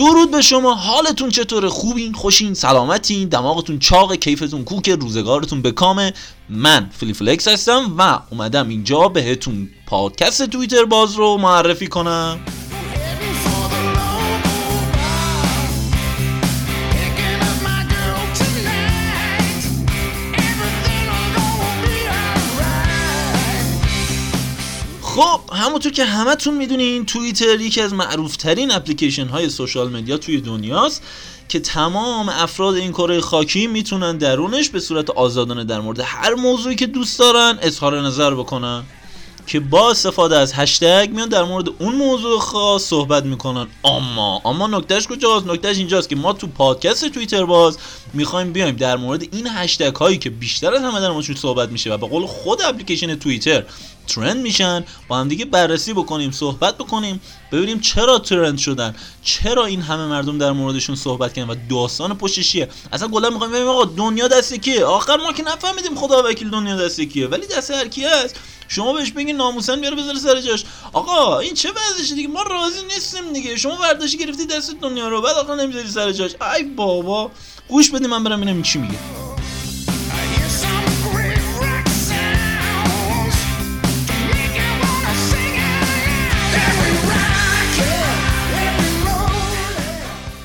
درود به شما. حالتون چطوره؟ خوبین؟ خوشین؟ سلامتین؟ دماغتون چاق کیفتون کوک روزگارتون به کامه؟ من فلیفلکس هستم و اومدم اینجا بهتون پادکست توییتر باز رو معرفی کنم. خب همونطور که همتون می‌دونین توییتر یکی از معروفترین اپلیکیشن های سوشال مدیا توی دنیاست که تمام افراد این کره خاکی می‌تونن درونش به صورت آزادانه در مورد هر موضوعی که دوست دارن اظهار نظر بکنن. که با استفاده از هشتگ میان در مورد اون موضوع خاص صحبت می‌کنن. اما اما نکتهش کجاست؟ نکتهش اینجاست که ما تو پادکست توییتر باز می‌خوایم بیایم در مورد این هشتگ هایی که بیشتر از همه در موردشون صحبت میشه و به قول خود اپلیکیشن توییتر ترند میشن با هم دیگه بررسی بکنیم صحبت بکنیم ببینیم چرا ترند شدن چرا این همه مردم در موردشون صحبت کردن و داستان پشتشیه اصلا کلا می‌خوایم ببینیم آقا دنیا دست کیه؟ آخر ما که نفهمیدیم خدا وکیل دنیا دست کیه ولی دست هر کی است شما بهش بگین ناموسن بیاره بذاره سر جاش. آقا این چه وضعشه دیگه؟ ما راضی نیستیم دیگه. شما ورداشی گرفتی دست دنیا رو بعد آقا نمی‌ذاری سر جاش. ای بابا. گوش بدیم من برم ببینم چی میگه.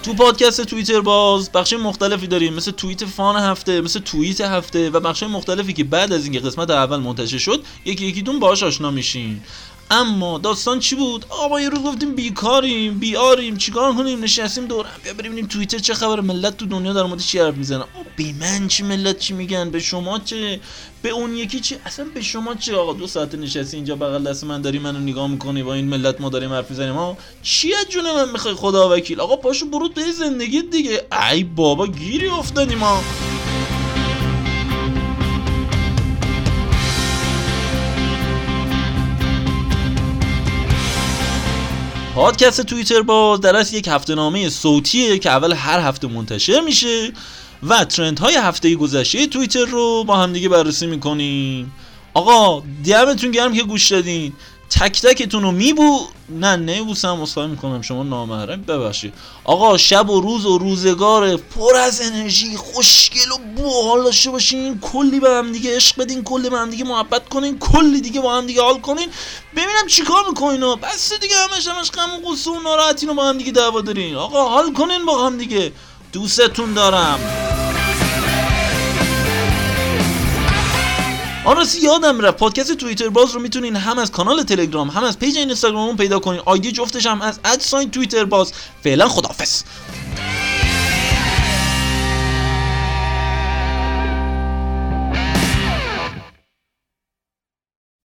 تو پادکست توییتر باز بخش مختلفی داریم. مثل توییت فان هفته مثل توییت هفته و بخش مختلفی که بعد از اینکه قسمت اول منتشر شد یکی یکیتون باهاش آشنا میشین. اما داستان چی بود؟ آقا یه روز گفتیم بیکاریم بیاریم چیکار کنیم؟ نشستیم دور بیا ببینیم توییتر چه خبر. ملت تو دنیا در مورد چی حرف می‌زنن به من چی ملت چی میگن؟ به شما چه؟ به اون یکی چی؟ اصلا به شما چه؟ آقا دو ساعت نشستی اینجا بغل دست من داری منو نگاه می‌کنی با این ملت ما داریم حرف می‌زنیم. ها چی از جون من می‌خوای خدا وکیل آقا پاشو برود به زندگی دیگه. ای بابا گیری افتادیم ما. پادکست توییتر با در اصل یک هفته نامه صوتیه که اول هر هفته منتشر میشه و ترند های هفته گذشته توییتر رو با همدیگه بررسی می‌کنیم. آقا دمتون گرم که گوش دادین. تک تکتون رو میبو نه نمیبوسم. اصلاح می‌کنم. شما نامحرم. ببخشید. آقا شب و روز و روزگار پر از انرژی خوشگل و باحال داشته باشین. کلی به هم دیگه عشق بدین. کلی به هم دیگه محبت کنین. کلی دیگه با هم دیگه حال کنین. ببینم چیکار می‌کنین و بس دیگه. همش همش غم و غصه و ناراحتین رو با هم دیگه دعوا دارین. آقا حال کنین با هم دیگه. دوستتون دارم. آن راستی یادم رفت. پادکست توییتر باز رو می‌تونین هم از کانال تلگرام هم از پیج اینستاگراممون پیدا کنین. آیدی جفتش هم از ادساین توییتر باز. فعلا خدافظ